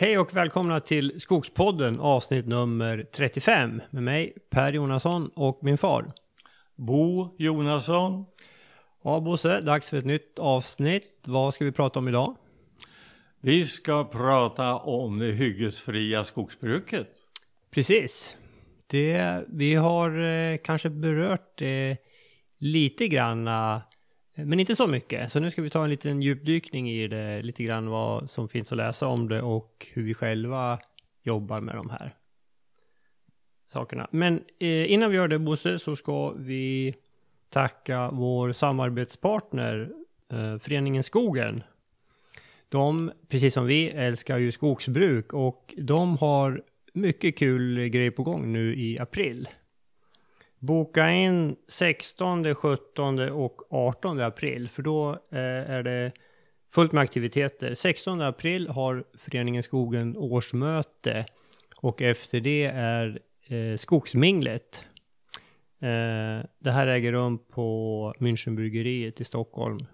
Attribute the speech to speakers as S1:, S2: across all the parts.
S1: Hej och välkomna till Skogspodden avsnitt nummer 35 med mig Per Jonasson och min far.
S2: Bo Jonasson.
S1: Ja Bosse, dags för ett nytt avsnitt. Vad ska vi prata om idag?
S2: Vi ska prata om det hyggesfria skogsbruket.
S1: Precis. Det, vi har eh, kanske berört det lite grann, men inte så mycket. Så nu ska vi ta en liten djupdykning i det, lite grann vad som finns att läsa om det och hur vi själva jobbar med de här sakerna. Men eh, innan vi gör det Bosse så ska vi tacka vår samarbetspartner eh, Föreningen Skogen. De, precis som vi, älskar ju skogsbruk och de har mycket kul grejer på gång nu i april. Boka in 16, 17 och 18 april för då eh, är det fullt med aktiviteter. 16 april har Föreningen Skogen årsmöte och efter det är eh, Skogsminglet. Eh, det här äger rum på Münchenbryggeriet i Stockholm.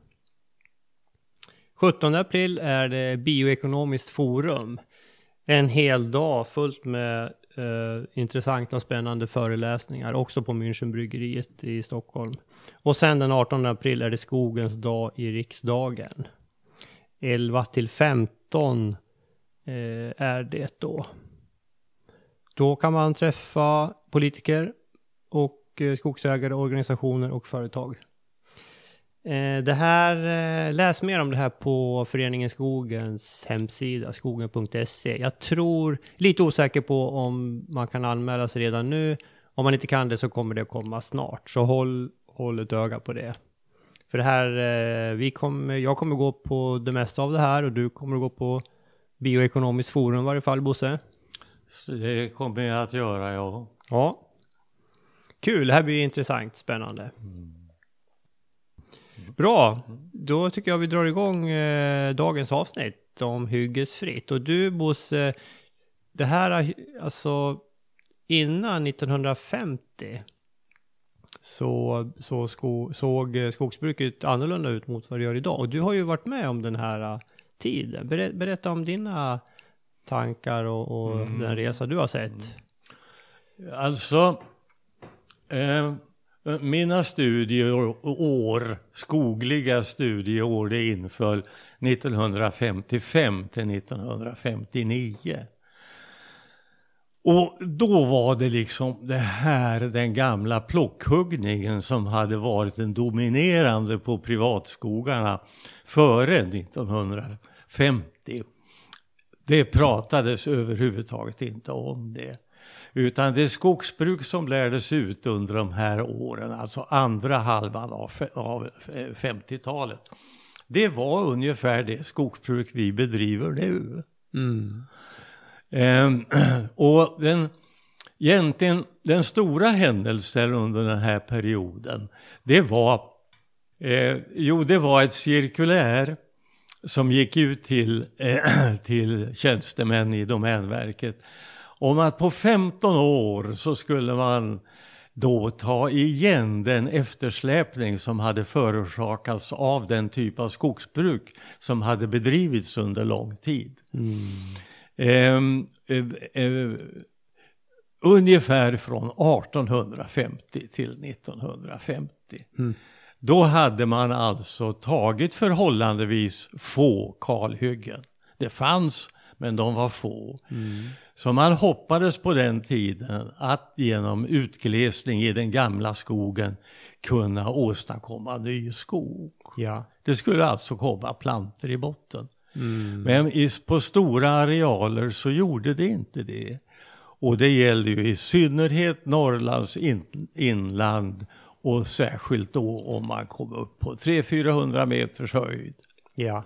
S1: 17 april är det Bioekonomiskt forum. En hel dag fullt med eh, intressanta och spännande föreläsningar också på Münchenbryggeriet i Stockholm. Och sen den 18 april är det Skogens dag i riksdagen. 11 till 15 eh, är det då. Då kan man träffa politiker och eh, skogsägare, organisationer och företag. Eh, det här, eh, läs mer om det här på Föreningen Skogens hemsida, skogen.se. Jag tror, lite osäker på om man kan anmäla sig redan nu. Om man inte kan det så kommer det komma snart. Så håll, håll ett öga på det. För det här, eh, vi kommer, jag kommer gå på det mesta av det här och du kommer gå på Bioekonomiskt forum i varje fall, Bosse.
S2: Det kommer jag att göra, ja.
S1: Ja. Kul, det här blir intressant, spännande. Bra, då tycker jag vi drar igång eh, dagens avsnitt om hyggesfritt. Och du Bosse, det här alltså innan 1950 så, så sko, såg skogsbruket annorlunda ut mot vad det gör idag. Och du har ju varit med om den här eh, tiden. Berä, berätta om dina tankar och, och den resa du har sett.
S2: Alltså, eh, mina studieår, skogliga studieår, det inföll 1955 till 1959. Och då var det liksom det här, den gamla plockhuggningen som hade varit den dominerande på privatskogarna före 1950. Det pratades överhuvudtaget inte om det. Utan det skogsbruk som lärdes ut under de här åren, alltså andra halvan av, fe- av eh, 50-talet. Det var ungefär det skogsbruk vi bedriver nu.
S1: Mm.
S2: Ehm, och den, egentligen den stora händelsen under den här perioden, det var, eh, jo det var ett cirkulär som gick ut till, eh, till tjänstemän i Domänverket om att på 15 år så skulle man då ta igen den eftersläpning som hade förorsakats av den typ av skogsbruk som hade bedrivits under lång tid. Ehm, eh, eh, ungefär från 1850 till 1950. Då hade man alltså tagit förhållandevis få kalhyggen. Det fanns, men de var få. Så man hoppades på den tiden att genom utglesning i den gamla skogen kunna åstadkomma ny skog.
S1: Ja.
S2: Det skulle alltså komma plantor i botten. Men i, på stora arealer så gjorde det inte det. Och det gällde ju i synnerhet Norrlands in, inland och särskilt då om man kom upp på 300-400 meters höjd.
S1: Ja.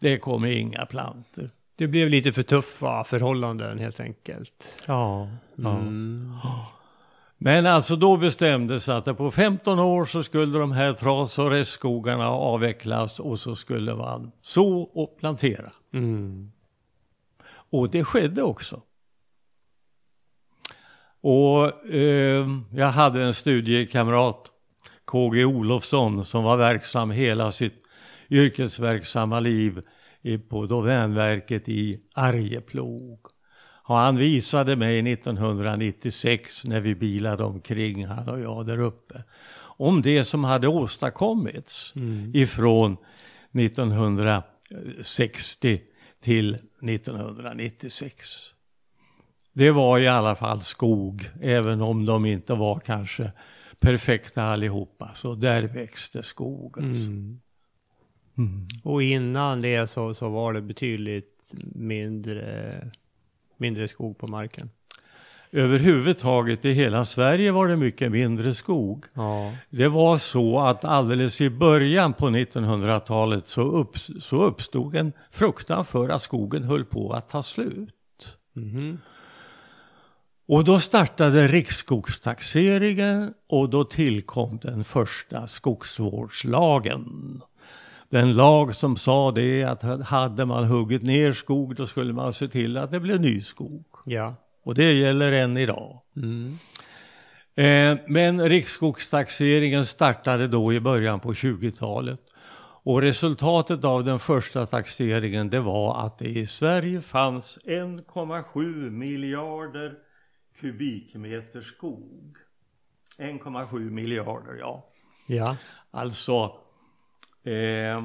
S2: Det kom inga plantor.
S1: Det blev lite för tuffa förhållanden helt enkelt.
S2: Ja.
S1: Mm.
S2: Men alltså då bestämdes att på 15 år så skulle de här tras och restskogarna avvecklas och så skulle man så och plantera.
S1: Mm.
S2: Och det skedde också. Och eh, jag hade en studiekamrat, KG Olofsson, som var verksam hela sitt yrkesverksamma liv på Domänverket i Arjeplog. Och han visade mig 1996 när vi bilade omkring, han och jag där uppe, om det som hade åstadkommits
S1: Mm.
S2: ifrån 1960 till 1996. Det var i alla fall skog, även om de inte var kanske perfekta allihopa. Så där växte skog. Alltså.
S1: Mm.
S2: Mm.
S1: Och innan det så, så var det betydligt mindre, mindre skog på marken.
S2: Överhuvudtaget i hela Sverige var det mycket mindre skog.
S1: Ja.
S2: Det var så att alldeles i början på 1900-talet så, upp, så uppstod en fruktan för att skogen höll på att ta slut.
S1: Mhm.
S2: Och då startade riksskogstaxeringen och då tillkom den första skogsvårdslagen. Den lag som sa det att hade man huggit ner skog då skulle man se till att det blev ny skog.
S1: Ja.
S2: Och det gäller än idag.
S1: Mm.
S2: Eh, men riksskogstaxeringen startade då i början på 20-talet. Och resultatet av den första taxeringen det var att det i Sverige fanns 1,7 miljarder kubikmeter skog. 1,7 miljarder, ja.
S1: Ja.
S2: Alltså eh, eh,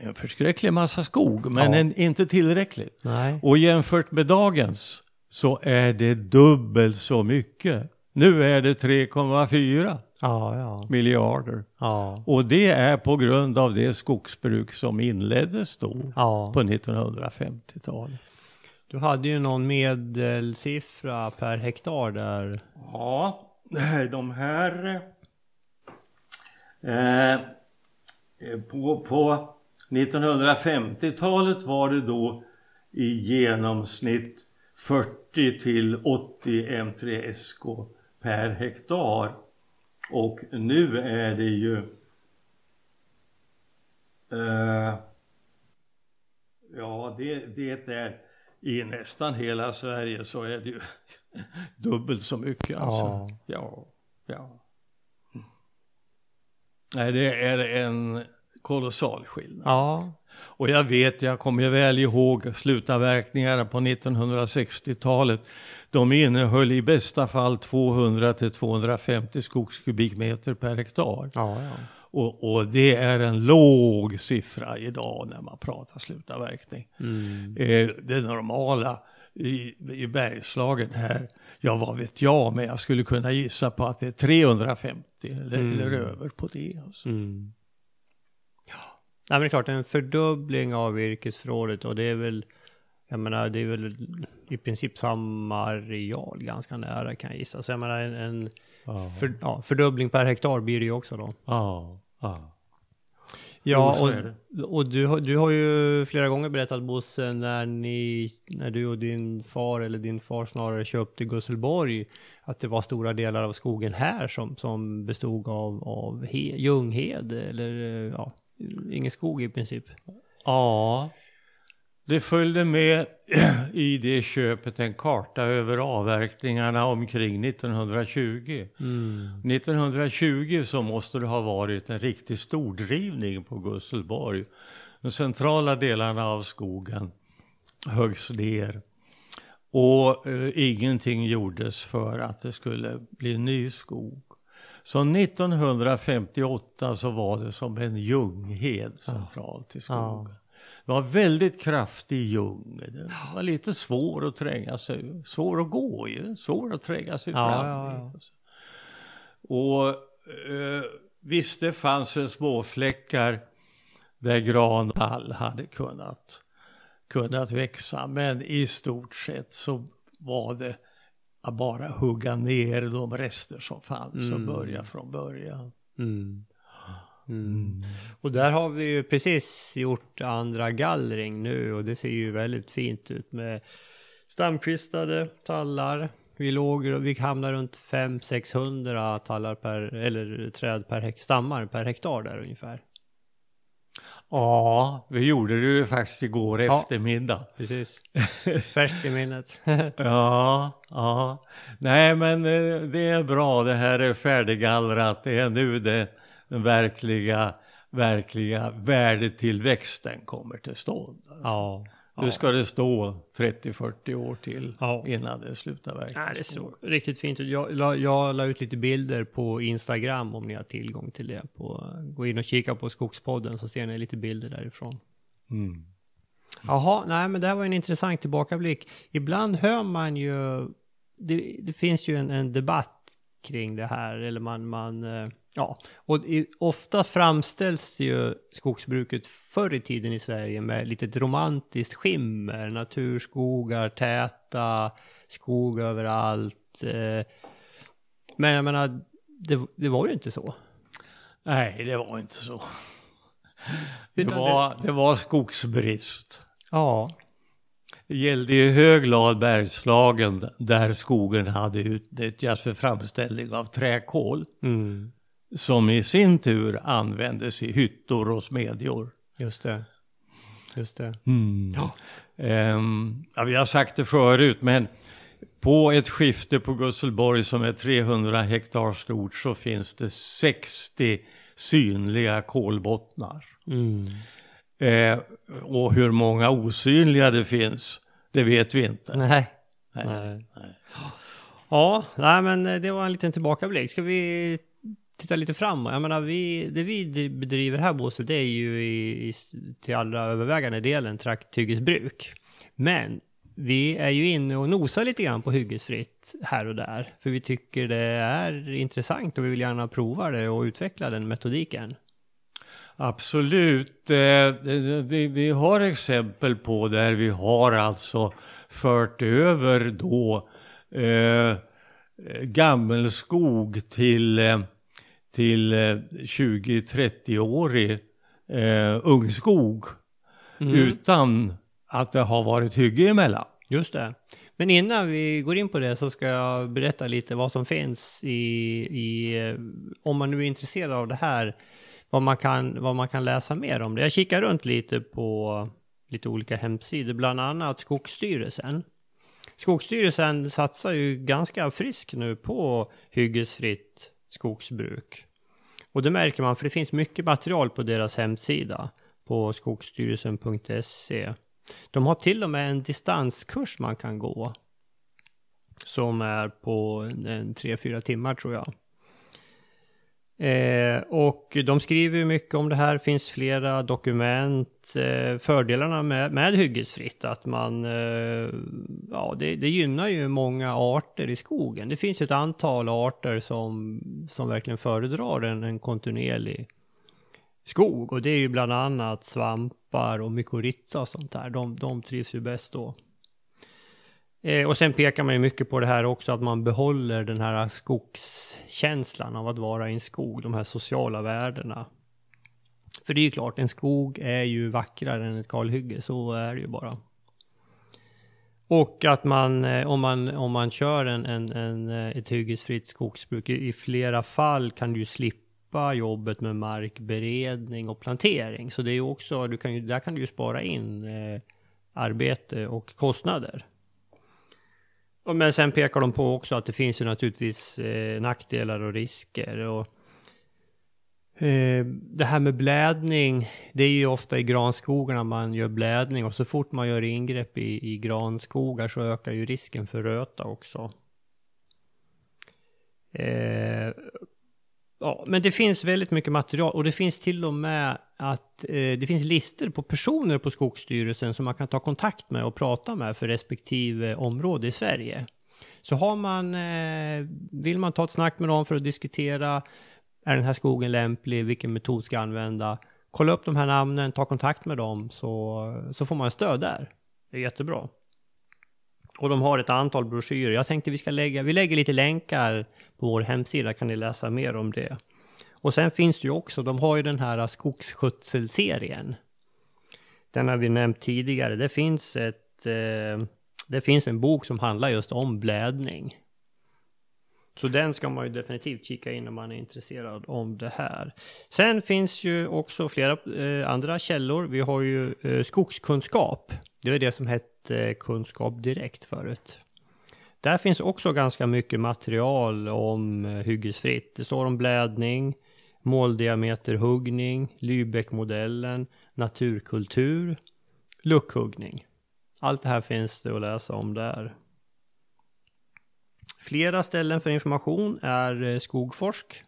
S2: en förskräcklig massa skog, men
S1: Ja.
S2: en, inte tillräckligt.
S1: Nej.
S2: Och jämfört med dagens så är det dubbelt så mycket. Nu är det 3,4
S1: Ja, ja.
S2: miljarder.
S1: Ja.
S2: Och det är på grund av det skogsbruk som inleddes då
S1: Ja.
S2: på 1950-talet.
S1: Du hade ju någon medelsiffra per hektar där.
S2: Ja, de här... Eh, på, på 1950-talet var det då i genomsnitt 40 till 80 M3SK per hektar. Och nu är det ju... Eh, ja, det, det är i nästan hela Sverige så är det ju dubbelt så mycket alltså. Ja, ja. Nej, det är en kolossal skillnad.
S1: Ja.
S2: Och jag vet, jag kommer väl ihåg slutavverkningarna på 1960-talet. De innehöll i bästa fall 200 till 250 skogskubikmeter per hektar.
S1: Ja, ja.
S2: Och, och det är en låg siffra idag när man pratar slutavverkning.
S1: Mm.
S2: Eh, det normala i, i Bergslagen här, ja vad vet jag, men jag skulle kunna gissa på att det är 350 eller,
S1: Mm.
S2: eller över på det. Alltså.
S1: Mm. Men det är klart, en fördubbling av virkesförrådet och det är väl, jag menar, det är väl i princip samma areal ganska nära kan jag gissa. Så jag menar, en, en
S2: Ja.
S1: för, ja, fördubbling per hektar blir det ju också då.
S2: Ja, ja.
S1: Ja, och, och du, du har ju flera gånger berättat Bosse när ni, när du och din far eller din far snarare köpte Gusselborg, att det var stora delar av skogen här som, som bestod av, av he, ljunghed eller ja, ingen skog i princip.
S2: Ja, det följde med i det köpet en karta över avverkningarna omkring 1920.
S1: Mm.
S2: 1920 så måste det ha varit en riktig stordrivning på Gusselborg. De centrala delarna av skogen höggs ner och eh, ingenting gjordes för att det skulle bli ny skog. Så 1958 så var det som en ljunghed centralt i skogen. Det var väldigt kraftig ljung. Det var lite svår att tränga sig, svår att gå i, svår att tränga sig
S1: Ja,
S2: fram
S1: ja, ja.
S2: Och eh, visst det fanns en småfläckar där gran och tall hade kunnat, kunnat växa. Men i stort sett så var det att bara hugga ner de rester som fanns och
S1: Mm.
S2: börja från början.
S1: Mm. Mm. Och där har vi ju precis gjort andra gallring nu och det ser ju väldigt fint ut med stamkvistade tallar. Vi låg, vi hamnar runt 500-600 tallar per, eller träd per hek, stammar per hektar där ungefär.
S2: Ja, vi gjorde det ju faktiskt igår
S1: Ja.
S2: eftermiddag.
S1: Precis. Färskt i minnet.
S2: Ja, ja. Nej men eh, det är bra, det här är färdiggallrat. Det är nu det, den verkliga verkliga värdetillväxten kommer till stånd.
S1: Ja.
S2: Nu ska det stå 30-40 år till
S1: Ja.
S2: innan det slutar verka.
S1: Nej, det såg riktigt fint ut. Jag, la, jag la ut lite bilder på Instagram om ni har tillgång till det. På, gå in och kika på Skogspodden så ser ni lite bilder därifrån.
S2: Mm.
S1: Jaha, nej men det här var en intressant tillbakablick. Ibland hör man ju, det, det finns ju en, en debatt kring det här, eller man, man eh, ja, och i, ofta framställs ju skogsbruket förr i tiden i Sverige med lite ett romantiskt skimmer, naturskogar, täta, skog överallt. Eh, men jag menar, det, det var ju inte så.
S2: Nej, det var inte så. Det var, det var skogsbrist.
S1: Ja,
S2: Det gällde i hög grad Bergslagen där skogen hade utnyttjats för framställning av träkol.
S1: mm,
S2: Som i sin tur användes i hyttor och smedjor.
S1: just det. Just det.
S2: Ja. Ehm, ja, vi har sagt det förut, men på ett skifte på Gusselborg som är 300 hektar stort så finns det 60 synliga kolbottnar.
S1: Mm.
S2: Eh, och hur många osynliga det finns, det vet vi inte.
S1: Nej.
S2: Nej.
S1: Nej.
S2: Nej.
S1: Ja, nej men eh, det var en liten tillbakablick. Ska vi titta lite framåt? Jag menar, vi, det vi bedriver här Bosse, det är ju i, i, till allra övervägande delen trakthyggesbruk. Men vi är ju inne och nosar lite grann på hyggesfritt här och där. För vi tycker det är intressant och vi vill gärna prova det och utveckla den metodiken.
S2: Absolut. Eh, vi, vi har exempel på där vi har alltså fört över då eh, gammelskog till, eh, till eh, 20-30-årig eh, ungskog utan att det har varit hygge emellan.
S1: Just det. Men innan vi går in på det så ska jag berätta lite vad som finns i, i eh, om man nu är intresserad av det här, vad man kan, vad man kan läsa mer om det. Jag kikar runt lite på lite olika hemsidor, bland annat Skogsstyrelsen. Skogsstyrelsen satsar ju ganska frisk nu på hyggesfritt skogsbruk. Och det märker man för det finns mycket material på deras hemsida på skogsstyrelsen.se. De har till och med en distanskurs man kan gå. Som är på en, 3-4 timmar tror jag. Eh, och de skriver ju mycket om det här, finns flera dokument. Eh, fördelarna med, med hyggesfritt, att man, eh, ja det, det gynnar ju många arter i skogen. Det finns ju ett antal arter som, som verkligen föredrar en, en kontinuerlig skog. Och det är ju bland annat svampar och mykorrhiza och sånt där. De, de trivs ju bäst då. Eh, och sen pekar man ju mycket på det här också, att man behåller den här skogskänslan av att vara i en skog, de här sociala värdena. För det är ju klart, en skog är ju vackrare än ett kalhygge, så är det ju bara. Och att man, eh, om man, om man kör en, en, en, eh, ett hyggesfritt skogsbruk, i, i flera fall kan du ju slippa jobbet med markberedning och plantering. Så det är ju också, du kan ju, där kan du ju spara in eh, arbete och kostnader. Men sen pekar de på också att det finns ju naturligtvis eh, nackdelar och risker. Och, eh, det här med blädning, det är ju ofta i granskogarna man gör blädning och så fort man gör ingrepp i, i granskogar så ökar ju risken för röta också. Eh, ja, men det finns väldigt mycket material och det finns till och med att eh, det finns listor på personer på Skogsstyrelsen som man kan ta kontakt med och prata med för respektive område i Sverige. Så har man, eh, vill man ta ett snack med dem för att diskutera, är den här skogen lämplig, vilken metod ska jag använda? Kolla upp de här namnen, ta kontakt med dem så, så får man stöd där. Det är jättebra. Och de har ett antal broschyrer. Jag tänkte vi ska lägga, vi lägger lite länkar på vår hemsida, kan ni läsa mer om det. Och sen finns det ju också, de har ju den här skogsskötselserien. Den har vi nämnt tidigare. Det finns ett, eh, det finns en bok som handlar just om blädning. Så den ska man ju definitivt kika in om man är intresserad om det här. Sen finns ju också flera eh, andra källor. Vi har ju eh, skogskunskap. Det är det som hette eh, Kunskap Direkt förut. Där finns också ganska mycket material om eh, hyggesfritt. Det står om blädning, måldiameterhuggning, Lübeckmodellen, naturkultur, luckhuggning. Allt det här finns det att läsa om där. Flera ställen för information är eh, Skogforsk.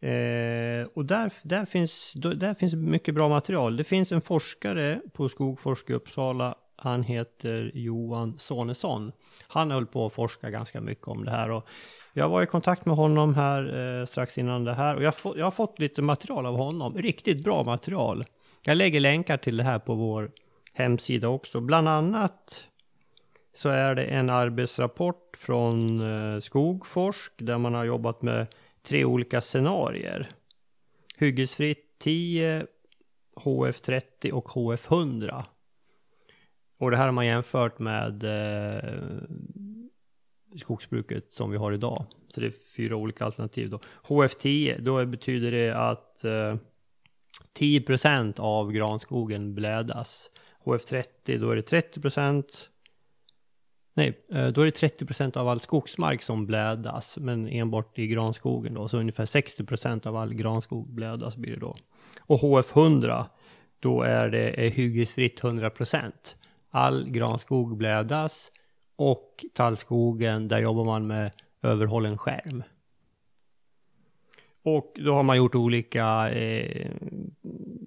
S1: Eh, och där, där, finns, där finns mycket bra material. Det finns en forskare på Skogforsk i Uppsala. Han heter Johan Sonesson. Han höll på att forska ganska mycket om det här. Och jag var i kontakt med honom här eh, strax innan det här. Och jag, få, jag har fått lite material av honom. Riktigt bra material. Jag lägger länkar till det här på vår hemsida också. Bland annat så är det en arbetsrapport från eh, Skogforsk där man har jobbat med tre olika scenarier. Hyggesfritt 10, HF30 och HF100. Och det här har man jämfört med eh, skogsbruket som vi har idag. Så det är fyra olika alternativ då. HF10, då betyder det att eh, 10% av granskogen blädas. HF30, då är det 30%. Nej, eh, då är det 30% av all skogsmark som blädas, men enbart i granskogen då, så ungefär 60% av all granskog blädas blir det då. Och HF100, då är det hyggesfritt 100%. All granskog blädas och tallskogen, där jobbar man med överhållen skärm. Och då har man gjort olika, eh,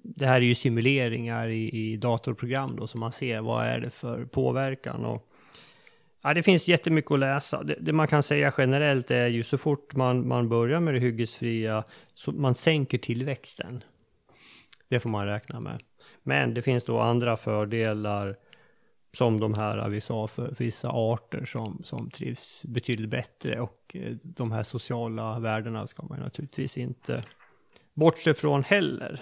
S1: det här är ju simuleringar i, i datorprogram då, så man ser vad är det för påverkan. Och, ja, det finns jättemycket att läsa. Det, det, man kan säga generellt är ju så fort man, man börjar med det hyggesfria, så man sänker tillväxten. Det får man räkna med. Men det finns då andra fördelar som de här vi sa för vissa arter som, som trivs betydligt bättre och eh, de här sociala värdena ska man naturligtvis inte bortse från heller.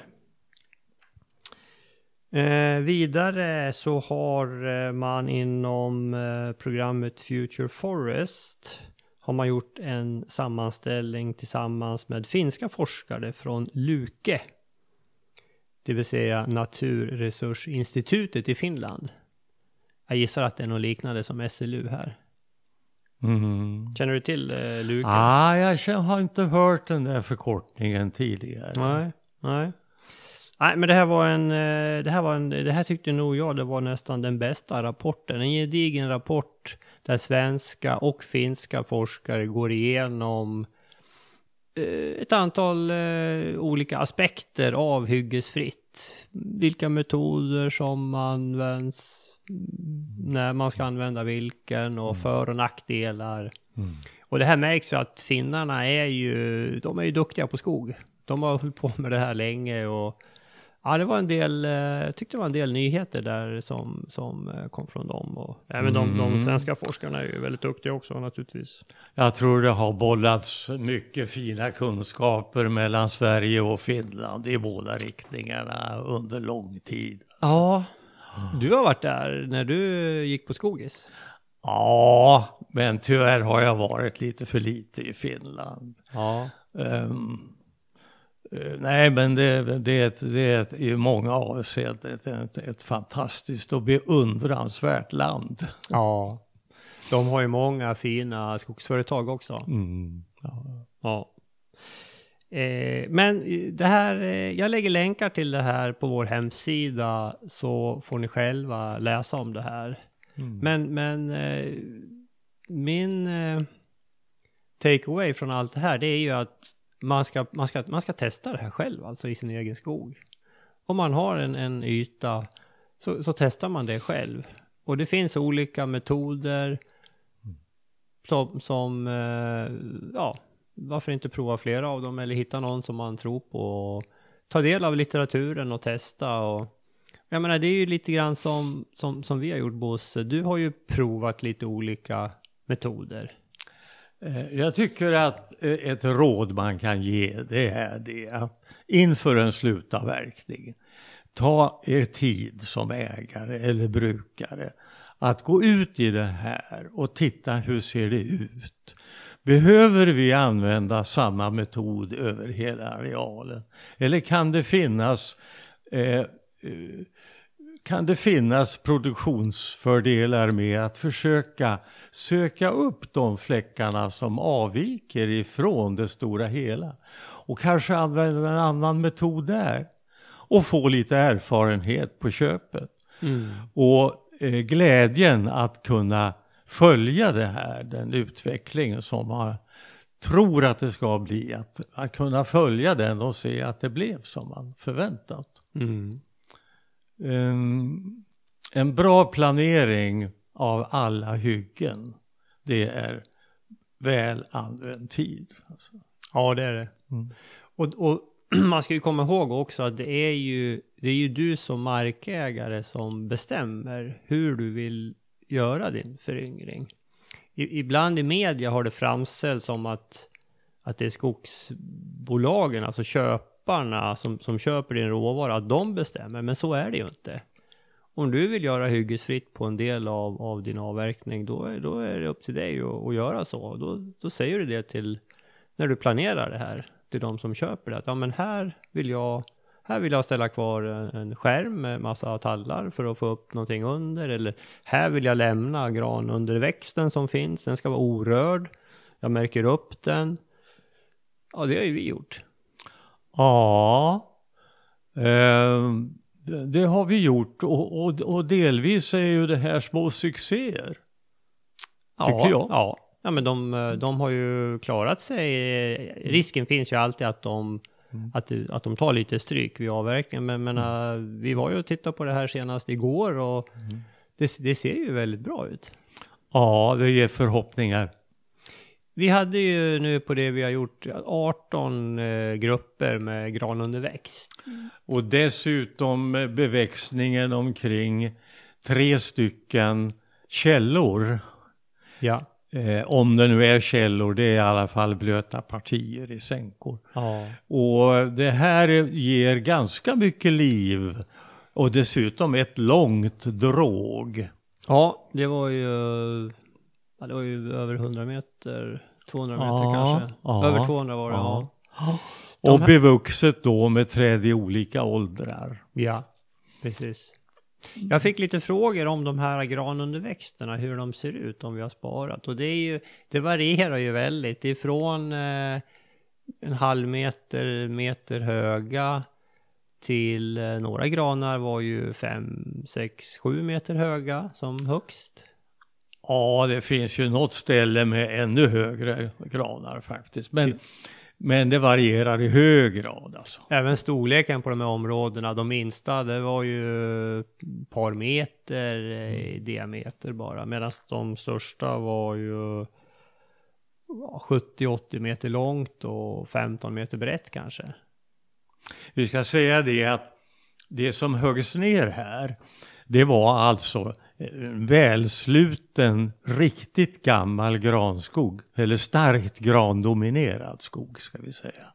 S1: Eh, vidare så har eh, man inom eh, programmet Future Forest har man gjort en sammanställning tillsammans med finska forskare från Luke. Det vill säga Naturresursinstitutet i Finland. Jag gissar att det är något liknande som SLU här. Mm. Känner du till eh, Luke?
S2: Ah, jag har inte hört den där förkortningen tidigare.
S1: Nej, nej. Nej, men det här var en, eh, det här var en, det här tyckte nog jag det var nästan den bästa rapporten. En gedigen rapport där svenska och finska forskare går igenom eh, ett antal eh, olika aspekter av hyggesfritt. Vilka metoder som används, när man ska använda vilken och mm. för och nackdelar. Mm. Och det här märks ju att finnarna är ju, de är ju duktiga på skog. De har hållit på med det här länge och ja, det var en del, eh, jag tyckte det var en del nyheter där som, som eh, kom från dem. Och även de, de mm. svenska forskarna är ju väldigt duktiga också naturligtvis.
S2: Jag tror det har bollats mycket fina kunskaper mellan Sverige och Finland i båda riktningarna under lång tid.
S1: Ja, du har varit där när du gick på Skogis?
S2: Ja, men tyvärr har jag varit lite för lite i Finland.
S1: Ja. Um,
S2: nej, men det, det, är ett, det är ett, i många avseenden ett, ett, ett fantastiskt och beundransvärt land.
S1: Ja, de har ju många fina skogsföretag också.
S2: Mm, ja.
S1: ja. Eh, men det här, eh, jag lägger länkar till det här på vår hemsida så får ni själva läsa om det här. Mm. Men, men eh, min eh, takeaway från allt det här det är ju att man ska, man, ska, man ska testa det här själv, alltså i sin egen skog. Om man har en, en yta så, så testar man det själv. Och det finns olika metoder mm. som, som ja, varför inte prova flera av dem eller hitta någon som man tror på och ta del av litteraturen och testa och jag menar det är ju lite grann som, som, som vi har gjort Bosse. Du har ju provat lite olika metoder.
S2: Eh, jag tycker att eh, ett råd man kan ge det är det att inför en slutavverkning ta er tid som ägare eller brukare att gå ut i det här och titta hur ser det ut. Behöver vi använda samma metod över hela arealen? Eller kan det finnas eh, kan det finnas produktionsfördelar med att försöka söka upp de fläckarna som avviker ifrån det stora hela och kanske använda en annan metod där. Och få lite erfarenhet på köpet.
S1: Mm.
S2: Och eh, glädjen att kunna följa det här, den utvecklingen som man tror att det ska bli, att, att kunna följa den och se att det blev som man förväntat.
S1: Mm.
S2: Um, en bra planering av alla hyggen, det är väl använd tid. Alltså.
S1: Ja, det är det.
S2: Mm.
S1: Och, och man ska ju komma ihåg också att det är ju, det är ju du som markägare som bestämmer hur du vill göra din föryngring. I, ibland i media har det framställts som att, att det är skogsbolagen, alltså köparna som, som köper din råvara, att de bestämmer. Men så är det ju inte. Om du vill göra hyggesfritt på en del av, av din avverkning, då är, då är det upp till dig att, att göra så. Då, då säger du det till, när du planerar det här, till de som köper det. Att ja, men här vill jag här vill jag ställa kvar en skärm med massa tallar för att få upp någonting under. Eller här vill jag lämna gran under växten som finns. Den ska vara orörd. Jag märker upp den. Ja, det har ju vi gjort.
S2: Ja, eh, det, det, har vi gjort och, och, och, delvis är ju det här små succéer.
S1: Ja,
S2: tycker jag.
S1: Ja, ja men de, de har ju klarat sig. Risken finns ju alltid att de Mm. Att, att de tar lite stryk vid avverkningen. Men, men mm. uh, vi var ju och tittade på det här senast igår och mm. det, det, ser ju väldigt bra ut.
S2: Ja, det ger förhoppningar.
S1: Vi hade ju nu på det vi har gjort 18 eh, grupper med granunderväxt.
S2: Mm. Och dessutom beväxningen omkring tre stycken källor.
S1: Ja.
S2: Eh, om det nu är källor, det är i alla fall blöta partier i sänkor.
S1: Ja. Och
S2: det här ger ganska mycket liv och dessutom ett långt drog.
S1: Ja, det var ju, ja, det var ju över 100 meter, 200 meter ja, kanske. Ja, över 200 var det, ja.
S2: Och bevuxet då med träd i olika åldrar.
S1: Ja, precis. Jag fick lite frågor om de här granunderväxterna, hur de ser ut, om vi har sparat. Och det, är ju, det varierar ju väldigt. Ifrån eh, en halv meter, meter höga till eh, några granar var ju fem, sex, sju meter höga som högst.
S2: Ja, det finns ju något ställe med ännu högre granar faktiskt. Men, men det varierar i hög grad alltså.
S1: Även storleken på de här områdena, de minsta, det var ju ett par meter i mm. diameter bara. Medan de största var ju 70-80 meter långt och 15 meter brett kanske.
S2: Vi ska säga det att det som höggs ner här, det var alltså välsluten, riktigt gammal granskog. Eller starkt grandominerad skog ska vi säga.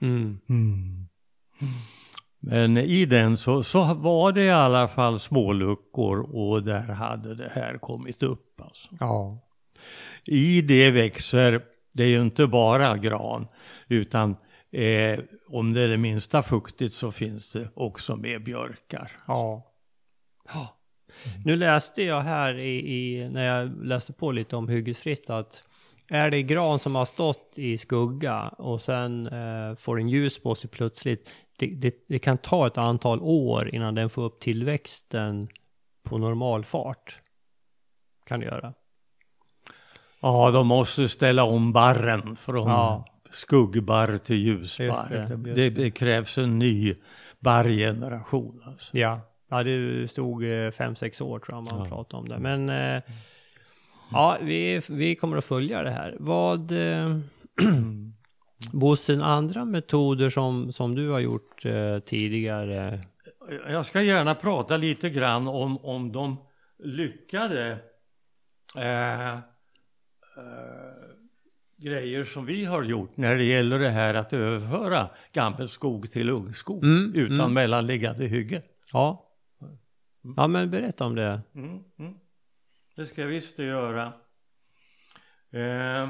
S1: Mm.
S2: Mm. Men i den så, så var det i alla fall små luckor och där hade det här kommit upp. Alltså.
S1: Ja.
S2: I det växer, det är ju inte bara gran, utan eh, om det är det minsta fuktigt så finns det också med björkar.
S1: Ja. ja. Mm. Nu läste jag här i, i, när jag läste på lite om hyggesfritt att är det gran som har stått i skugga och sen eh, får en ljus på sig plötsligt, det, det, det, kan ta ett antal år innan den får upp tillväxten på normal fart. Kan det göra.
S2: Ja, de måste ställa om barren från ja. skuggbarr till ljusbarr. Det, det. det, krävs en ny barrgeneration. Alltså.
S1: Ja. Ja, det stod eh, fem, sex år tror jag man ja. pratade om det. Men eh, ja, vi, vi kommer att följa det här. Vad... Eh, Bosse, andra metoder som, som du har gjort eh, tidigare?
S2: Jag ska gärna prata lite grann om, om de lyckade eh, eh, grejer som vi har gjort när det gäller det här att överföra gammelskog till ungskog mm, utan mm. mellanliggande hygge.
S1: Ja, Mm. Ja, men berätta om det.
S2: Mm, mm. Det ska jag visst göra. Eh, eh,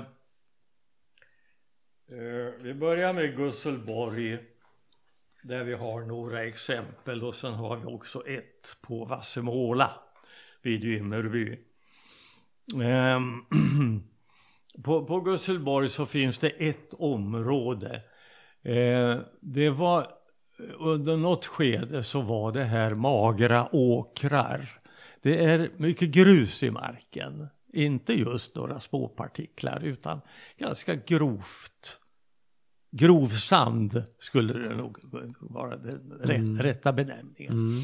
S2: vi börjar med Gusselborg där vi har några exempel och sen har vi också ett på Vassemåla vid Vimmerby. Eh, på, på Gusselborg så finns det ett område Eh, det var under något skede så var det här magra åkrar. Det är mycket grus i marken. Inte just några småpartiklar utan ganska grovt. Grov sand skulle det nog vara den
S1: Mm.
S2: rätta benämningen.
S1: Mm.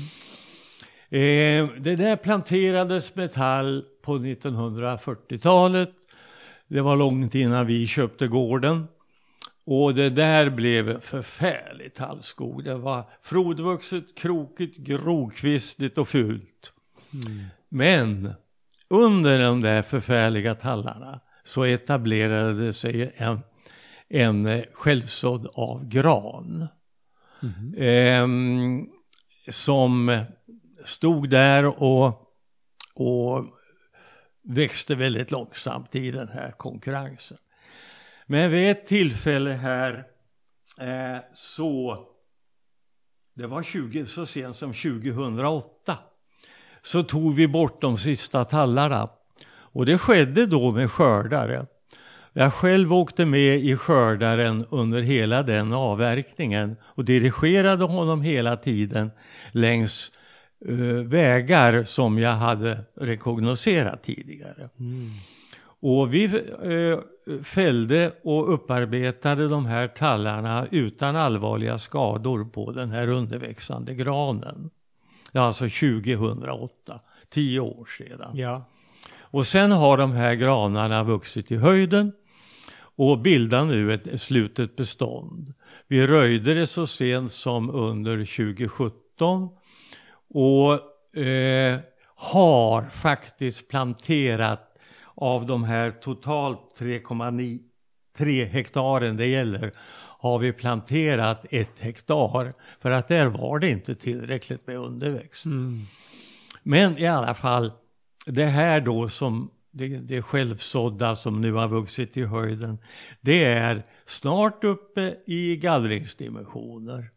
S2: Eh, det där planterades metall på 1940-talet. Det var långt innan vi köpte gården. Och det där blev en förfärlig tallskog. Det var frodvuxet, krokigt, grokvistigt och fult.
S1: Mm.
S2: Men under de där förfärliga tallarna så etablerade sig en, en självsådd av gran.
S1: Mm.
S2: Eh, som stod där och, och växte väldigt långsamt i den här konkurrensen. Men vid ett tillfälle här eh, så, det var 20, så sent som 2008, så tog vi bort de sista tallarna. Och det skedde då med skördare. Jag själv åkte med i skördaren under hela den avverkningen och dirigerade honom hela tiden längs eh, vägar som jag hade rekognoserat tidigare.
S1: Mm.
S2: Och vi eh, fällde och upparbetade de här tallarna utan allvarliga skador på den här underväxande granen. Alltså 2008, tio år sedan.
S1: Ja.
S2: Och sen har de här granarna vuxit i höjden och bildar nu ett slutet bestånd. Vi röjde det så sent som under 2017 och eh, har faktiskt planterat av de här totalt 3,3 hektaren det gäller har vi planterat ett hektar för att där var det inte tillräckligt med underväxt.
S1: Mm.
S2: Men i alla fall, det här då som det, det självsådda som nu har vuxit i höjden, det är snart uppe i gallringsdimensioner.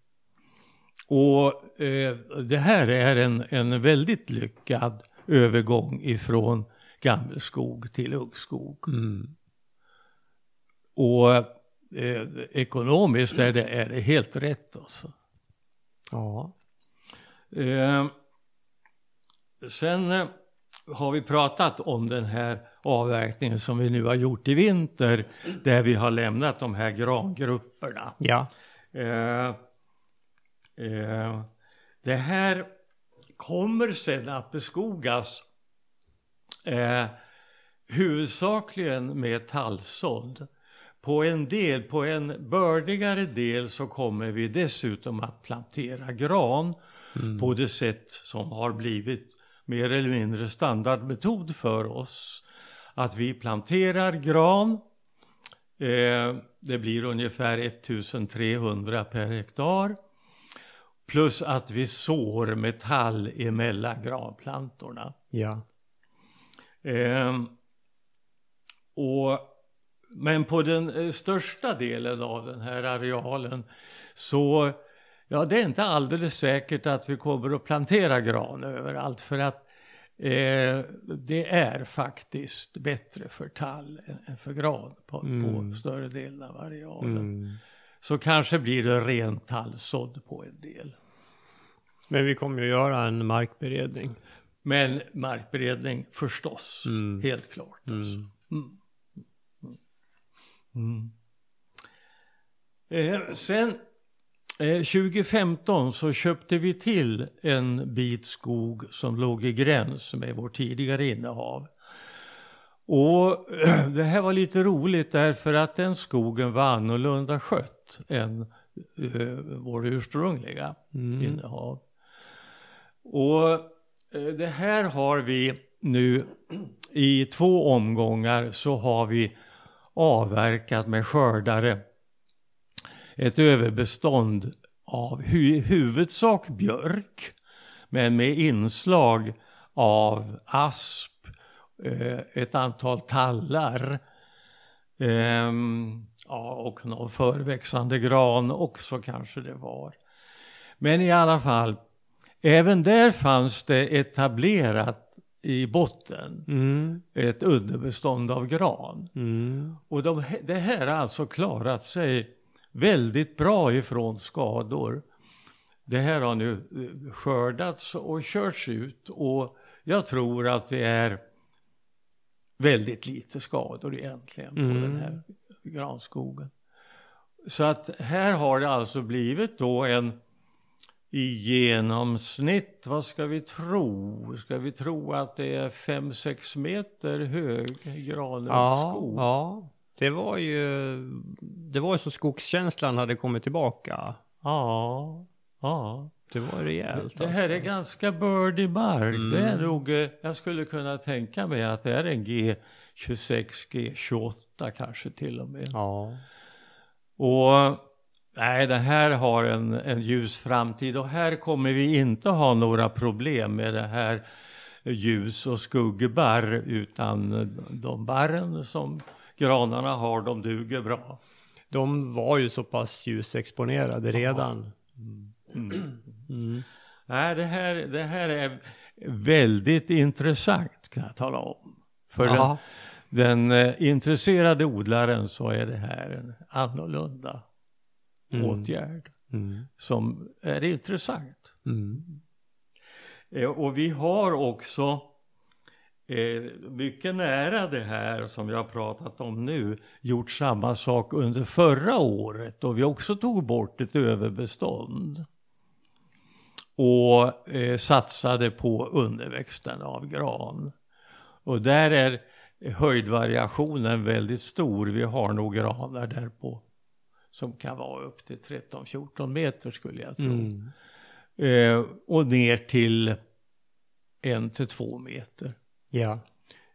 S2: Och eh, det här är en, en väldigt lyckad övergång ifrån gammelskog till ungskog.
S1: Mm.
S2: Och eh, ekonomiskt är det, är det helt rätt alltså.
S1: Ja.
S2: Eh, sen eh, har vi pratat om den här avverkningen som vi nu har gjort i vinter där vi har lämnat de här grangrupperna.
S1: Ja.
S2: Eh, eh, det här kommer sedan att beskogas eh, huvudsakligen med tallsådd. På en del, på en bördigare del så kommer vi dessutom att plantera gran
S1: Mm.
S2: på det sätt som har blivit mer eller mindre standardmetod för oss. Att vi planterar gran, eh, det blir ungefär 1300 per hektar. Plus att vi sår metall emellan granplantorna.
S1: Ja.
S2: Ehm, och, men på den eh, största delen av den här arealen så ja, det är inte alldeles säkert att vi kommer att plantera gran överallt för att eh, det är faktiskt bättre för tall än, än för gran på,
S1: Mm.
S2: på större delen av arealen.
S1: Mm.
S2: Så kanske blir det ren tallsådd på en del.
S1: Men vi kommer ju göra en markberedning.
S2: Men markberedning förstås,
S1: Mm.
S2: helt klart. Alltså.
S1: Mm.
S2: Mm. Mm. Eh, sen eh, 2015 så köpte vi till en bit skog som låg i gräns med vårt tidigare innehav. Och det här var lite roligt därför att den skogen var annorlunda skött än eh, vår ursprungliga
S1: Mm.
S2: innehav. Och Eh, det här har vi nu i två omgångar så har vi avverkat med skördare ett överbestånd av hu huvudsak björk men med inslag av asp, eh, ett antal tallar ehm, ja, och någon förväxande gran också kanske det var. Men i alla fall, även där fanns det etablerat i botten
S1: Mm.
S2: ett underbestånd av gran.
S1: Mm.
S2: Och de, det här har alltså klarat sig väldigt bra ifrån skador. Det här har nu eh, skördats och körts ut och jag tror att det är väldigt lite skador egentligen på
S1: Mm.
S2: den här granskogen. Så att här har det alltså blivit då en i genomsnitt, vad ska vi tro? Ska vi tro att det är 5-6 meter hög
S1: Ja,
S2: granskog?
S1: ja. Det var ju, det var ju så skogskänslan hade kommit tillbaka.
S2: ja. ja.
S1: Det var rejält
S2: Det här är
S1: alltså.
S2: ganska bördig mark.
S1: Mm.
S2: Det är nog, eh, jag skulle kunna tänka mig att det är en G26, G28 kanske till och med.
S1: Ja.
S2: Och nej, det här har en, en ljus framtid och här kommer vi inte ha några problem med det här ljus och skuggbarr utan de barren som granarna har, de duger bra.
S1: De var ju så pass ljusexponerade redan. Mm.
S2: Nej, det här, det här är väldigt intressant kan jag tala om. För den, den eh, intresserade odlaren så är det här en annorlunda
S1: Mm.
S2: åtgärd
S1: Mm.
S2: som är intressant.
S1: Mm.
S2: Eh, och vi har också eh, mycket nära det här som jag har pratat om nu gjort samma sak under förra året då vi också tog bort ett överbestånd och eh, satsade på underväxten av gran. Och där är höjdvariationen väldigt stor. Vi har nog granar där på som kan vara upp till 13-14 meter skulle jag tro.
S1: Mm.
S2: Eh, och ner till en till två meter.
S1: Ja.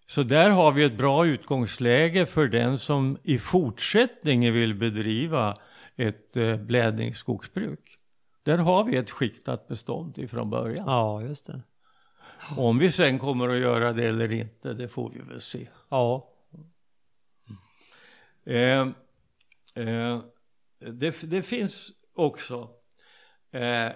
S2: Så där har vi ett bra utgångsläge för den som i fortsättningen vill bedriva ett eh, blädningsskogsbruk. Där har vi ett skiktat bestånd ifrån början.
S1: ja, just det.
S2: Om vi sen kommer att göra det eller inte, det får vi väl se.
S1: Ja.
S2: Eh, eh, det, det finns också eh,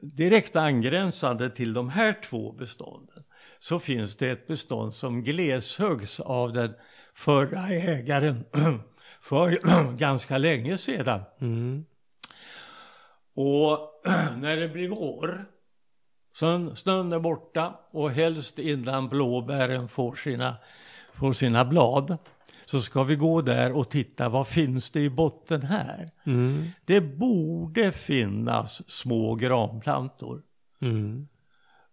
S2: direkt angränsande till de här två bestånden så finns det ett bestånd som gleshöggs av den förra ägaren för ganska länge sedan.
S1: Mm.
S2: Och när det blir vår, snön, snön är borta och helst innan blåbären får sina, får sina blad så ska vi gå där och titta vad finns det i botten här.
S1: Mm.
S2: Det borde finnas små granplantor.
S1: Mm.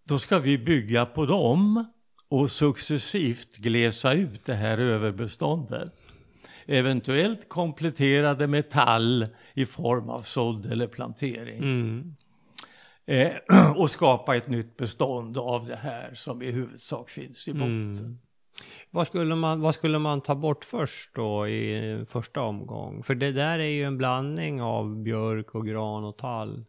S2: Då ska vi bygga på dem och successivt glesa ut det här överbeståndet. Eventuellt kompletterade med tall i form av sådd eller plantering.
S1: Mm.
S2: Eh, och skapa ett nytt bestånd av det här som i huvudsak finns i botten.
S1: Mm. Vad skulle, man, vad skulle man ta bort först då i första omgång? För det där är ju en blandning av björk och gran och tall.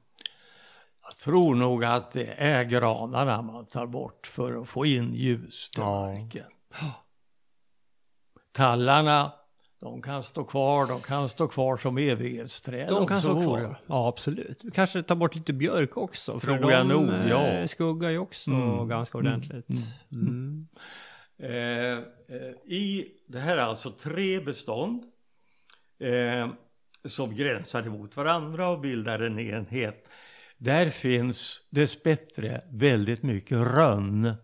S2: Jag tror nog att det är granarna man tar bort för att få in ljus till
S1: Ja.
S2: marken. Tallarna, de kan stå kvar, de kan stå kvar som evighetsträd.
S1: De kan stå kvar. Ja, absolut. Kanske tar bort lite björk också.
S2: Tror
S1: för
S2: jag
S1: de
S2: nog,
S1: eh,
S2: ja.
S1: skuggar ju också
S2: Mm.
S1: ganska
S2: Mm.
S1: ordentligt.
S2: Mm.
S1: Mm.
S2: Eh, eh, I det här är alltså tre bestånd eh, som gränsar emot varandra och bildar en enhet. Där finns dessbättre väldigt mycket rönn.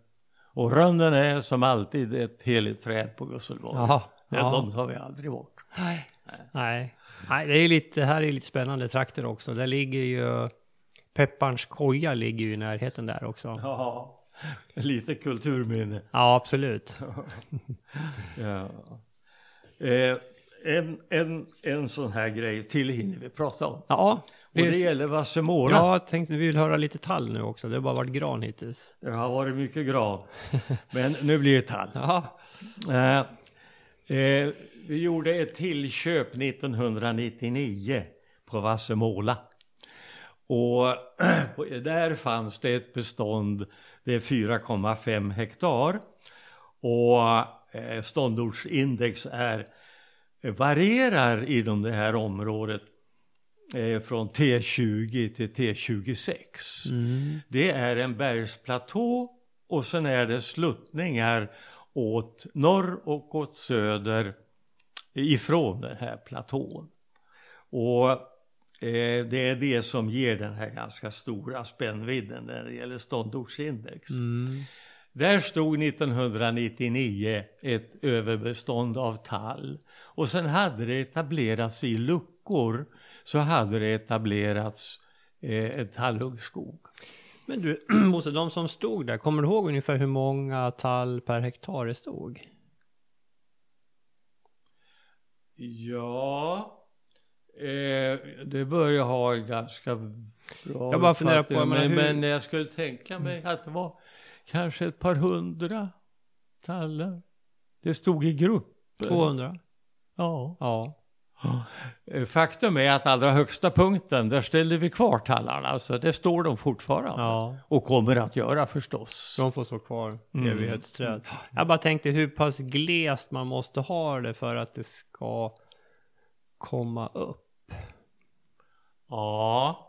S2: Och rönnen är som alltid ett heligt träd på Gusselborg. Ja.
S1: Ja.
S2: De tar vi aldrig bort.
S1: Nej. Nej. Nej, det är lite, här är lite spännande trakter också. Där ligger ju Pepparns koja ligger ju i närheten där också.
S2: Ja, lite kulturminne.
S1: Ja, absolut.
S2: Ja. Eh, en, en, en sån här grej till hinner vi prata om.
S1: Ja,
S2: Och det gäller Vassemåla.
S1: ja jag tänkte vi vill höra lite tall nu också. Det har bara varit gran hittills.
S2: Det har varit mycket gran. Men nu blir det tall.
S1: Ja.
S2: Eh, eh, vi gjorde ett tillköp 1999 på Vassemåla. Och där fanns det ett bestånd, det är 4,5 hektar. Och eh, ståndortsindex är, varierar inom det här området eh, från T20 till T26.
S1: Mm.
S2: Det är en bergsplatå och sen är det sluttningar åt norr och åt söder ifrån den här platån. Och eh, det är det som ger den här ganska stora spännvidden när det gäller ståndortsindex.
S1: Mm.
S2: Där stod 1999 ett överbestånd av tall. Och sen hade det etablerats i luckor så hade det etablerats eh, tallungskog.
S1: Men du, Bosse, de som stod där, kommer du ihåg ungefär hur många tall per hektar det stod?
S2: Ja, eh, det bör jag ha ganska bra
S1: Jag bara funderar på,
S2: men,
S1: hur-
S2: men jag skulle tänka mig att det var kanske ett par hundra tallar. Det stod i grupper.
S1: 200?
S2: Ja.
S1: Ja.
S2: Eh, Faktum är att allra högsta punkten, där ställde vi kvar tallarna, så det står de fortfarande.
S1: Ja.
S2: Och kommer att göra förstås.
S1: De får stå kvar,
S2: Mm.
S1: evighetsträd. Jag bara tänkte hur pass glest man måste ha det för att det ska komma upp.
S2: Ja.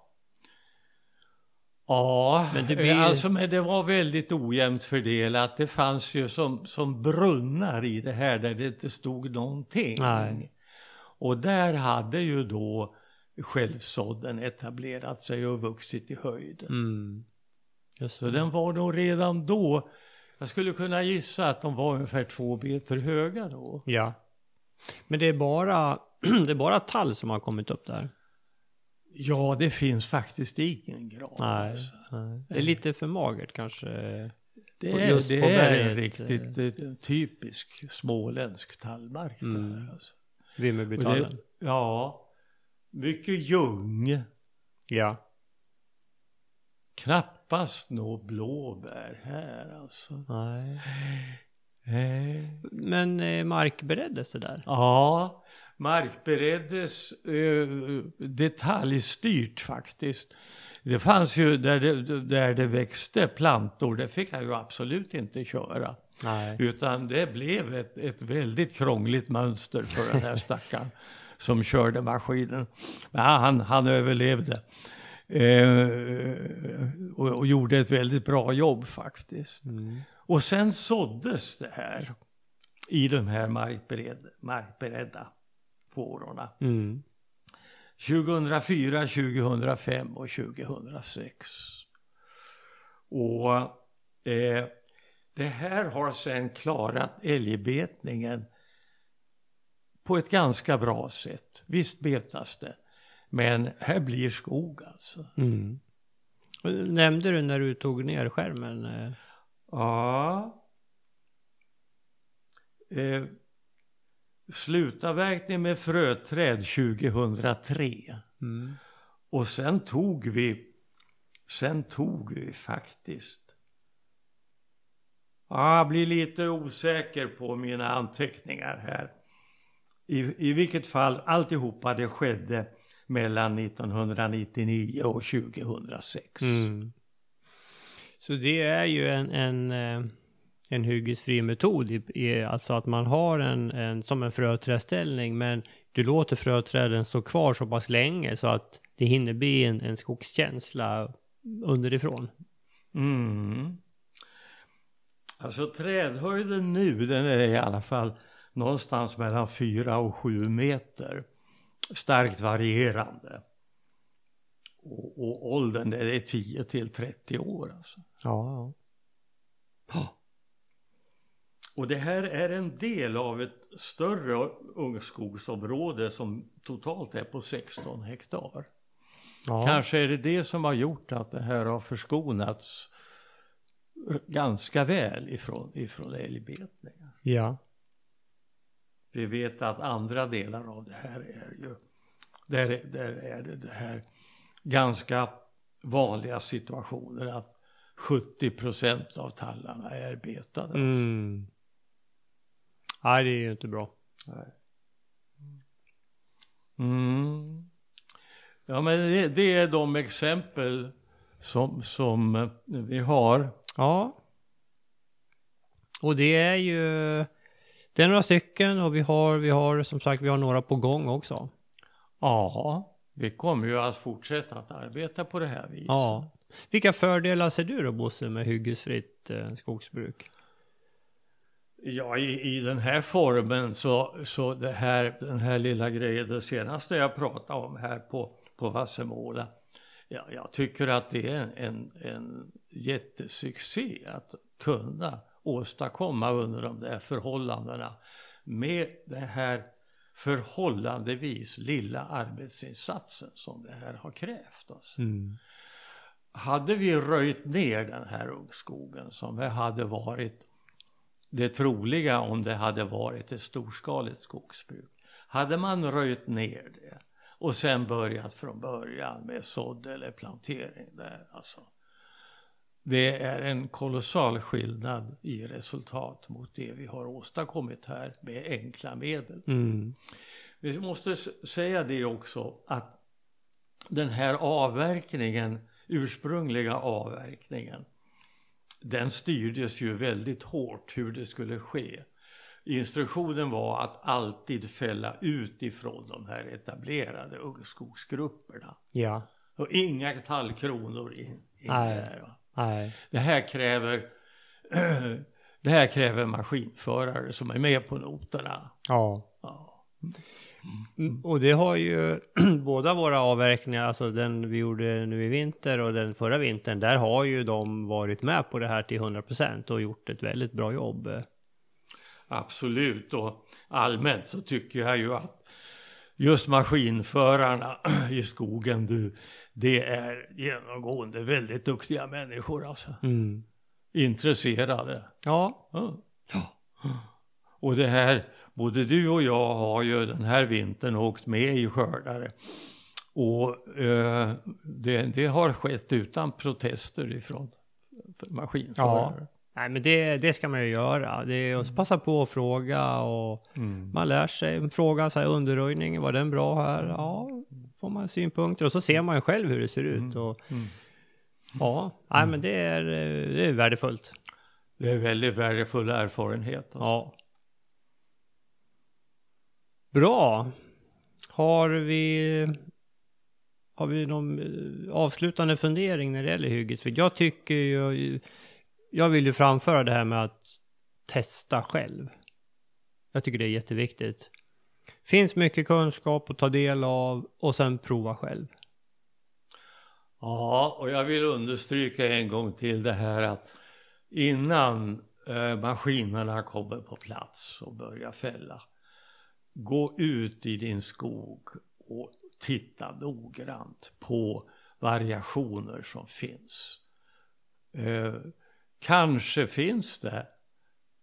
S2: Ja,
S1: Men det blir-
S2: alltså men det var väldigt ojämnt fördelat. Det fanns ju som, som brunnar i det här där det inte stod någonting.
S1: Nej.
S2: Och där hade ju då självsådden etablerat sig och vuxit i höjden.
S1: Mm.
S2: Så den var nog redan då, jag skulle kunna gissa att de var ungefär två meter höga då.
S1: Ja. Men det är bara, det är bara tall som har kommit upp där.
S2: Ja, det finns faktiskt ingen gran.
S1: Nej.
S2: alltså.
S1: nej. Det är lite för magert kanske.
S2: Det är,
S1: just
S2: det är en riktigt eh, typisk småländsk tallmark.
S1: Mm.
S2: alltså.
S1: Vimmerbytallen.
S2: ja, mycket ljung,
S1: Ja.
S2: knappast nå blåbär här alltså.
S1: Nej.
S2: Nej.
S1: Men eh, markbereddes det där?
S2: Ja, markbereddes eh, detaljstyrt faktiskt. Det fanns ju där det, där det växte plantor, det fick jag ju absolut inte köra.
S1: Nej.
S2: Utan det blev ett, ett väldigt krångligt mönster för den här stackaren som körde maskinen. Men han, han överlevde. Eh, och, och gjorde ett väldigt bra jobb faktiskt.
S1: Mm.
S2: Och sen såddes det här i de här markbered, markberedda fårorna.
S1: Mm.
S2: 2004, 2005 och 2006. Och eh, det här har sen klarat älgbetningen på ett ganska bra sätt. Visst betas det, men här blir skog alltså.
S1: Mm. Nämnde du när du tog ner skärmen? eh,
S2: Ja. Eh, slutavverkning med fröträd 2003.
S1: Mm.
S2: Och sen tog vi, sen tog vi faktiskt. Ja, jag blir lite osäker på mina anteckningar här. I, I vilket fall, alltihopa det skedde mellan 1999 och 2006.
S1: Mm. Så det är ju en, en, eh, en hyggesfri metod, i, i, alltså att man har en, en som en fröträdställning, men du låter fröträden stå kvar så pass länge så att det hinner bli en, en skogskänsla underifrån.
S2: Mm. Alltså trädhöjden nu den är i alla fall någonstans mellan 4 och 7 meter. Starkt varierande. Och, och åldern det är 10 till 30 år alltså.
S1: Ja,
S2: Ja. Och det här är en del av ett större ungskogsområde som totalt är på 16 hektar.
S1: ja.
S2: Kanske är det det som har gjort att det här har förskonats ganska väl ifrån, ifrån älgbetningen.
S1: Ja.
S2: Vi vet att andra delar av det här är ju, där, är- där är det det här ganska vanliga situationen att 70 procent av tallarna är betade.
S1: Mm. Nej, det är ju inte bra.
S2: Nej. Mm. Ja men det, det är de exempel som, som vi har.
S1: Ja. Och det är ju, det är några stycken och vi har, vi har som sagt, vi har några på gång också.
S2: Ja, vi kommer ju att fortsätta att arbeta på det här viset.
S1: Ja. Vilka fördelar ser du då Bosse med hyggesfritt eh, skogsbruk?
S2: Ja, i, i den här formen så, så det här, den här lilla grejen, det senaste jag pratade om här på, på Vassemåla. Ja, jag tycker att det är en, en, en jättesuccé att kunna åstadkomma under de där förhållandena med den här förhållandevis lilla arbetsinsatsen som det här har krävt. Alltså. Mm. Hade vi röjt ner den här ungskogen som det hade varit det troliga om det hade varit ett storskaligt skogsbruk. Hade man röjt ner det och sen börjat från början med sådd eller plantering där alltså. Det är en kolossal skillnad i resultat mot det vi har åstadkommit här med enkla medel. Mm. Vi måste säga det också att den här avverkningen, ursprungliga avverkningen, den styrdes ju väldigt hårt hur det skulle ske. Instruktionen var att alltid fälla utifrån de här etablerade ungskogsgrupperna.
S1: Ja.
S2: Och inga tallkronor in, in
S1: Nej. där. Nej.
S2: Det här kräver det här kräver maskinförare som är med på noterna.
S1: Ja. ja. Mm. Och det har ju båda våra avverkningar, alltså den vi gjorde nu i vinter och den förra vintern, där har ju de varit med på det här till 100% och gjort ett väldigt bra jobb.
S2: Absolut och allmänt så tycker jag ju att just maskinförarna i skogen, du, det är genomgående väldigt duktiga människor alltså. Mm. Intresserade.
S1: Ja.
S2: ja. Och det här både du och jag har ju den här vintern åkt med i skördare. Och eh, det, det, har skett utan protester ifrån maskinförare. Ja.
S1: Nej men det, det ska man ju göra. Det är att passa på att fråga och mm. man lär sig. Fråga så här, underröjning, var den bra här? Ja, får man synpunkter och så ser man ju själv hur det ser ut. Mm. Och, mm. Ja, nej men det är, det är värdefullt.
S2: Det är väldigt värdefull erfarenhet. Alltså.
S1: Ja. Bra. Har vi, har vi någon eh, avslutande fundering när det gäller hyggesfritt? Jag tycker ju, jag vill ju framföra det här med att testa själv. Jag tycker det är jätteviktigt. Finns mycket kunskap att ta del av och sen prova själv.
S2: Ja, och jag vill understryka en gång till det här att innan eh, maskinerna kommer på plats och börjar fälla gå ut i din skog och titta noggrant på variationer som finns. Eh, kanske finns det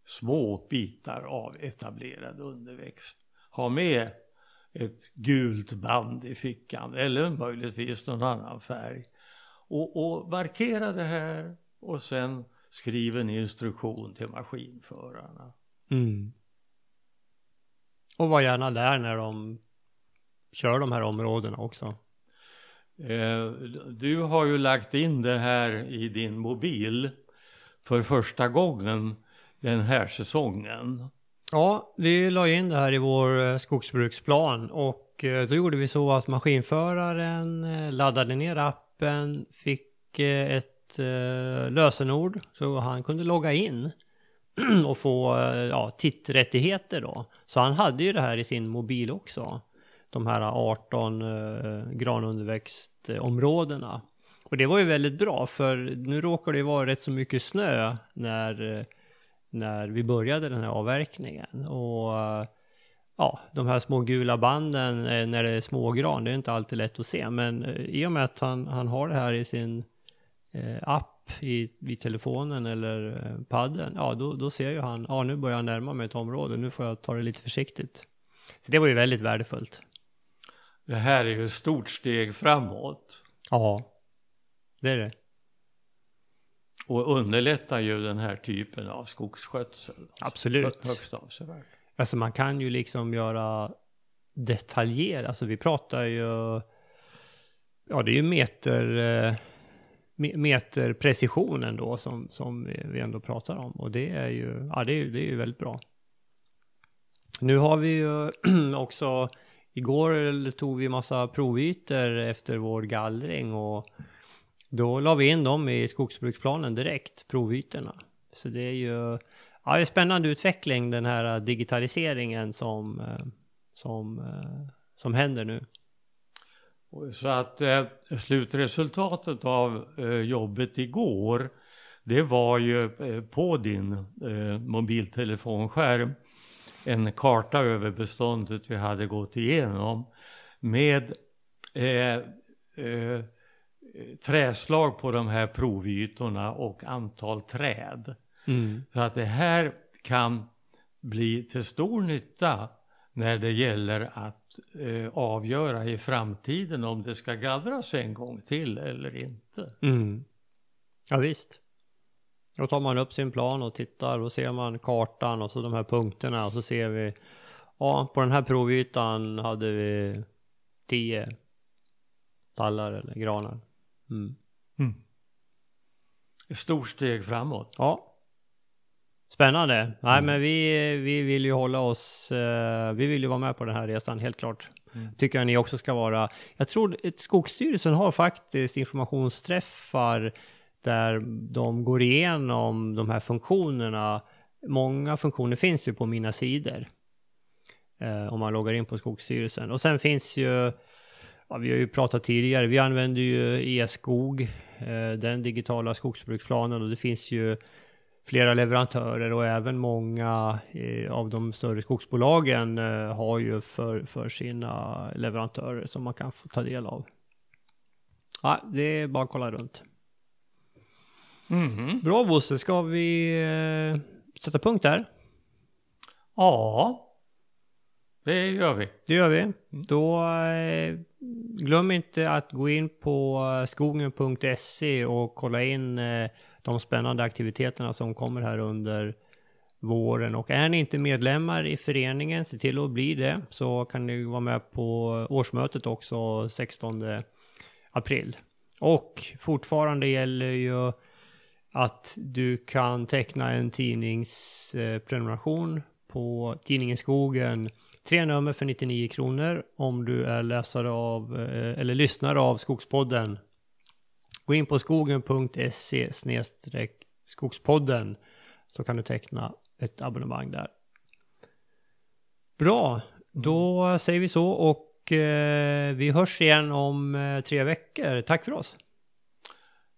S2: små bitar av etablerad underväxt. Ha med ett gult band i fickan eller möjligtvis någon annan färg. Och, och markera det här och sen skriv en instruktion till maskinförarna.
S1: Mm. Och var gärna där när de kör de här områdena också.
S2: Eh, du har ju lagt in det här i din mobil för första gången den här säsongen.
S1: Ja, vi la in det här i vår eh, skogsbruksplan och eh, då gjorde vi så att maskinföraren laddade ner appen, fick ett lösenord så han kunde logga in och få eh, ja, titträttigheter då. Så han hade ju det här i sin mobil också. De här 18 eh, granunderväxtområdena. Och det var ju väldigt bra för nu råkar det ju vara rätt så mycket snö när, eh, när vi började den här avverkningen. Och eh, ja, de här små gula banden när det är smågran, det är inte alltid lätt att se. Men i och med att han, han har det här i sin eh, app i, i telefonen eller eh, padden, ja då, då ser ju han, ja nu börjar jag närma mig ett område, nu får jag ta det lite försiktigt. Så det var ju väldigt värdefullt.
S2: Det här är ju ett stort steg framåt.
S1: Ja, det är det.
S2: Och underlättar ju den här typen av skogsskötsel.
S1: Absolut.
S2: Högst avsevärt.
S1: Alltså man kan ju liksom göra detaljer, alltså vi pratar ju, ja det är ju meter, eh, meterprecisionen då som, som vi ändå pratar om. Och det är ju, ja, det är, det är ju väldigt bra. Nu har vi ju också, igår tog vi massa provytor efter vår gallring och då la vi in dem i skogsbruksplanen direkt, provytorna. Så det är ju, ja, det är spännande utveckling den här digitaliseringen som, eh, som, eh, som händer nu.
S2: Så att eh, slutresultatet av eh, jobbet igår det var ju eh, på din eh, mobiltelefonskärm en karta över beståndet vi hade gått igenom med eh, eh, träslag på de här provytorna och antal träd. Mm. Så att det här kan bli till stor nytta när det gäller att eh, avgöra i framtiden om det ska gallras en gång till eller inte.
S1: Mm. Ja visst. Då tar man upp sin plan och tittar och ser man kartan och så de här punkterna och så ser vi ja på den här provytan hade vi tio tallar eller granar. Mm. Mm.
S2: Ett stort steg framåt.
S1: Ja. Spännande. Mm. Nej men vi, vi vill ju hålla oss, eh, vi vill ju vara med på den här resan helt klart. Mm. Tycker jag ni också ska vara. Jag tror att Skogsstyrelsen har faktiskt informationsträffar där de går igenom de här funktionerna. Många funktioner finns ju på mina sidor. Eh, om man loggar in på Skogsstyrelsen. Och sen finns ju, ja, vi har ju pratat tidigare, vi använder ju e-skog, eh, den digitala skogsbruksplanen och det finns ju flera leverantörer och även många eh, av de större skogsbolagen eh, har ju för, för sina leverantörer som man kan få ta del av. Ja, det är bara att kolla runt. Mm. Bra Bosse, ska vi eh, sätta punkt där?
S2: Ja, det gör vi.
S1: Det gör vi. Då eh, glöm inte att gå in på skogen.se och kolla in eh, de spännande aktiviteterna som kommer här under våren. Och är ni inte medlemmar i föreningen, se till att bli det. Så kan ni vara med på årsmötet också 16 april. Och fortfarande gäller ju att du kan teckna en tidningsprenumeration på tidningen Skogen. Tre nummer för 99 kronor om du är läsare av eh, eller lyssnare av Skogspodden. Gå in på skogen.se skogspodden så kan du teckna ett abonnemang där. Bra, då säger vi så och eh, vi hörs igen om eh, tre veckor. Tack för oss.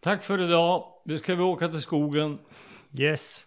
S2: Tack för idag. Nu ska vi åka till skogen.
S1: Yes.